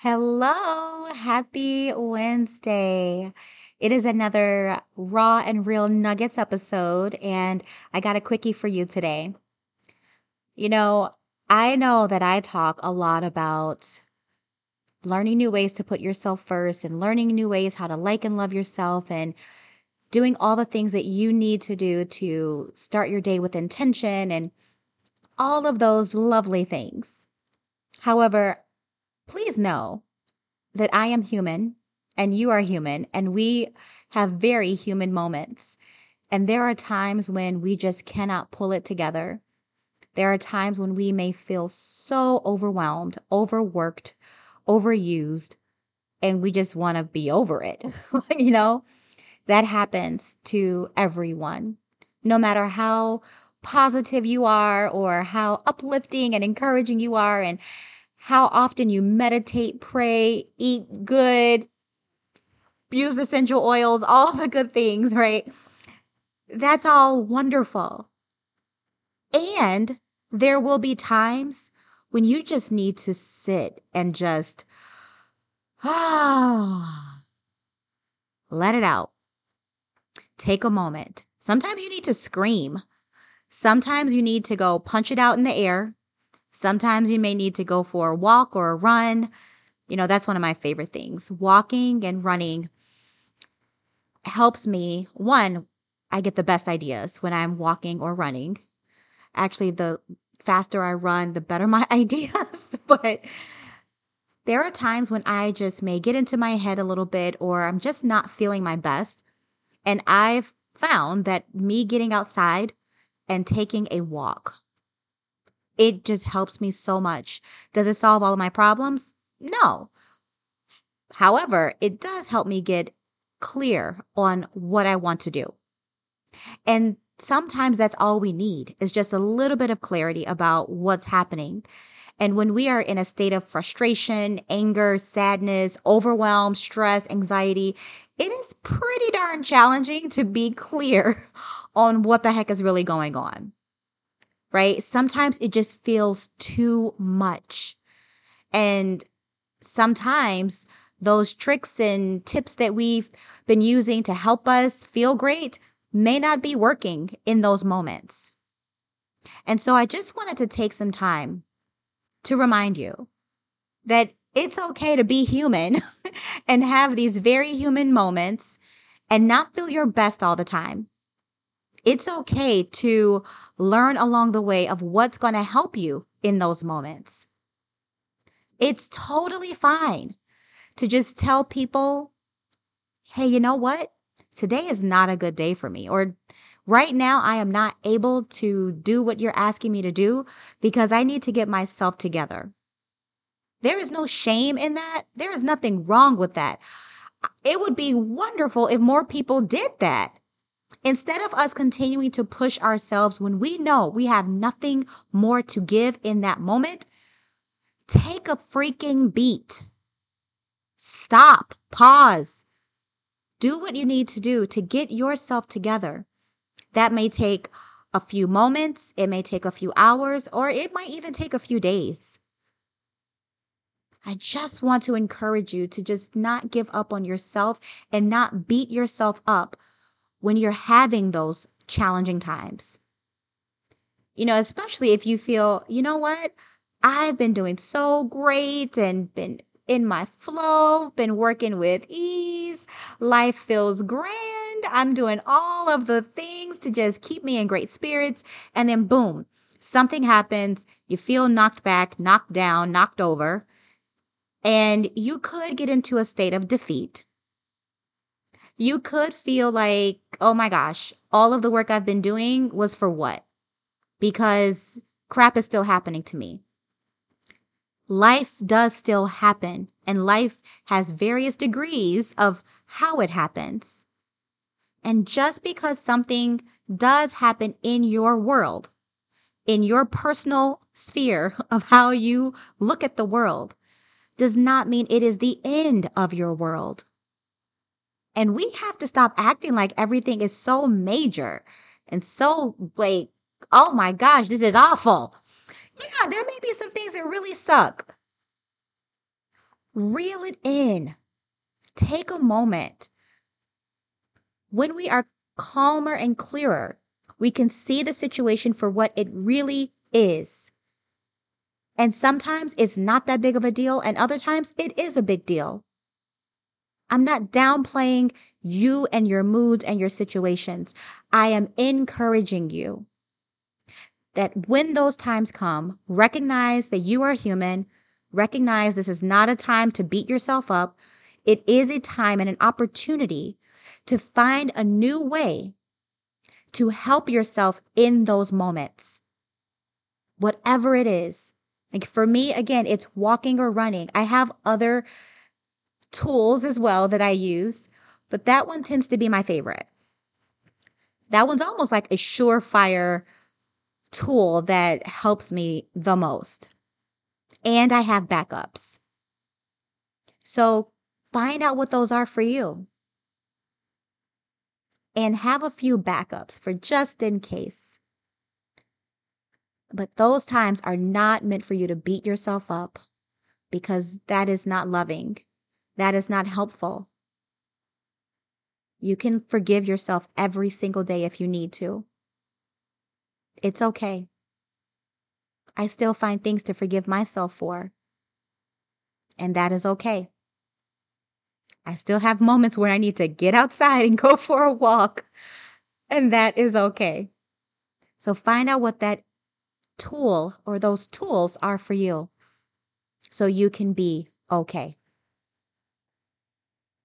Hello, happy Wednesday. It is another raw and real nuggets episode, and I got a quickie for you today. You know, I know that I talk a lot about learning new ways to put yourself first and learning new ways how to like and love yourself and doing all the things that you need to do to start your day with intention and all of those lovely things. However, please know that I am human and you are human and we have very human moments. And there are times when we just cannot pull it together. There are times when we may feel so overwhelmed, overworked, overused, and we just want to be over it. you know, that happens to everyone. No matter how positive you are or how uplifting and encouraging you are and how often you meditate, pray, eat good, use essential oils, all the good things, right? That's all wonderful. And there will be times when you just need to sit and just ah let it out. Take a moment. Sometimes you need to scream. Sometimes you need to go punch it out in the air. Sometimes you may need to go for a walk or a run. You know, that's one of my favorite things. Walking and running helps me. One, I get the best ideas when I'm walking or running. Actually, the faster I run, the better my ideas. but there are times when I just may get into my head a little bit or I'm just not feeling my best. And I've found that me getting outside and taking a walk it just helps me so much. Does it solve all of my problems? No. However, it does help me get clear on what I want to do. And sometimes that's all we need is just a little bit of clarity about what's happening. And when we are in a state of frustration, anger, sadness, overwhelm, stress, anxiety, it is pretty darn challenging to be clear on what the heck is really going on right? Sometimes it just feels too much. And sometimes those tricks and tips that we've been using to help us feel great may not be working in those moments. And so I just wanted to take some time to remind you that it's okay to be human and have these very human moments and not feel your best all the time. It's okay to learn along the way of what's going to help you in those moments. It's totally fine to just tell people, hey, you know what? Today is not a good day for me. Or right now, I am not able to do what you're asking me to do because I need to get myself together. There is no shame in that. There is nothing wrong with that. It would be wonderful if more people did that. Instead of us continuing to push ourselves when we know we have nothing more to give in that moment, take a freaking beat. Stop, pause, do what you need to do to get yourself together. That may take a few moments, it may take a few hours, or it might even take a few days. I just want to encourage you to just not give up on yourself and not beat yourself up when you're having those challenging times. You know, especially if you feel, you know what? I've been doing so great and been in my flow, been working with ease. Life feels grand. I'm doing all of the things to just keep me in great spirits. And then, boom, something happens. You feel knocked back, knocked down, knocked over. And you could get into a state of defeat you could feel like, oh my gosh, all of the work I've been doing was for what? Because crap is still happening to me. Life does still happen, and life has various degrees of how it happens. And just because something does happen in your world, in your personal sphere of how you look at the world, does not mean it is the end of your world. And we have to stop acting like everything is so major and so like, oh my gosh, this is awful. Yeah, there may be some things that really suck. Reel it in. Take a moment. When we are calmer and clearer, we can see the situation for what it really is. And sometimes it's not that big of a deal, and other times it is a big deal. I'm not downplaying you and your moods and your situations. I am encouraging you that when those times come, recognize that you are human, recognize this is not a time to beat yourself up. It is a time and an opportunity to find a new way to help yourself in those moments. Whatever it is. Like for me, again, it's walking or running. I have other tools as well that I use, but that one tends to be my favorite. That one's almost like a surefire tool that helps me the most. And I have backups. So find out what those are for you. And have a few backups for just in case. But those times are not meant for you to beat yourself up because that is not loving. That is not helpful. You can forgive yourself every single day if you need to. It's okay. I still find things to forgive myself for. And that is okay. I still have moments where I need to get outside and go for a walk. And that is okay. So find out what that tool or those tools are for you so you can be okay.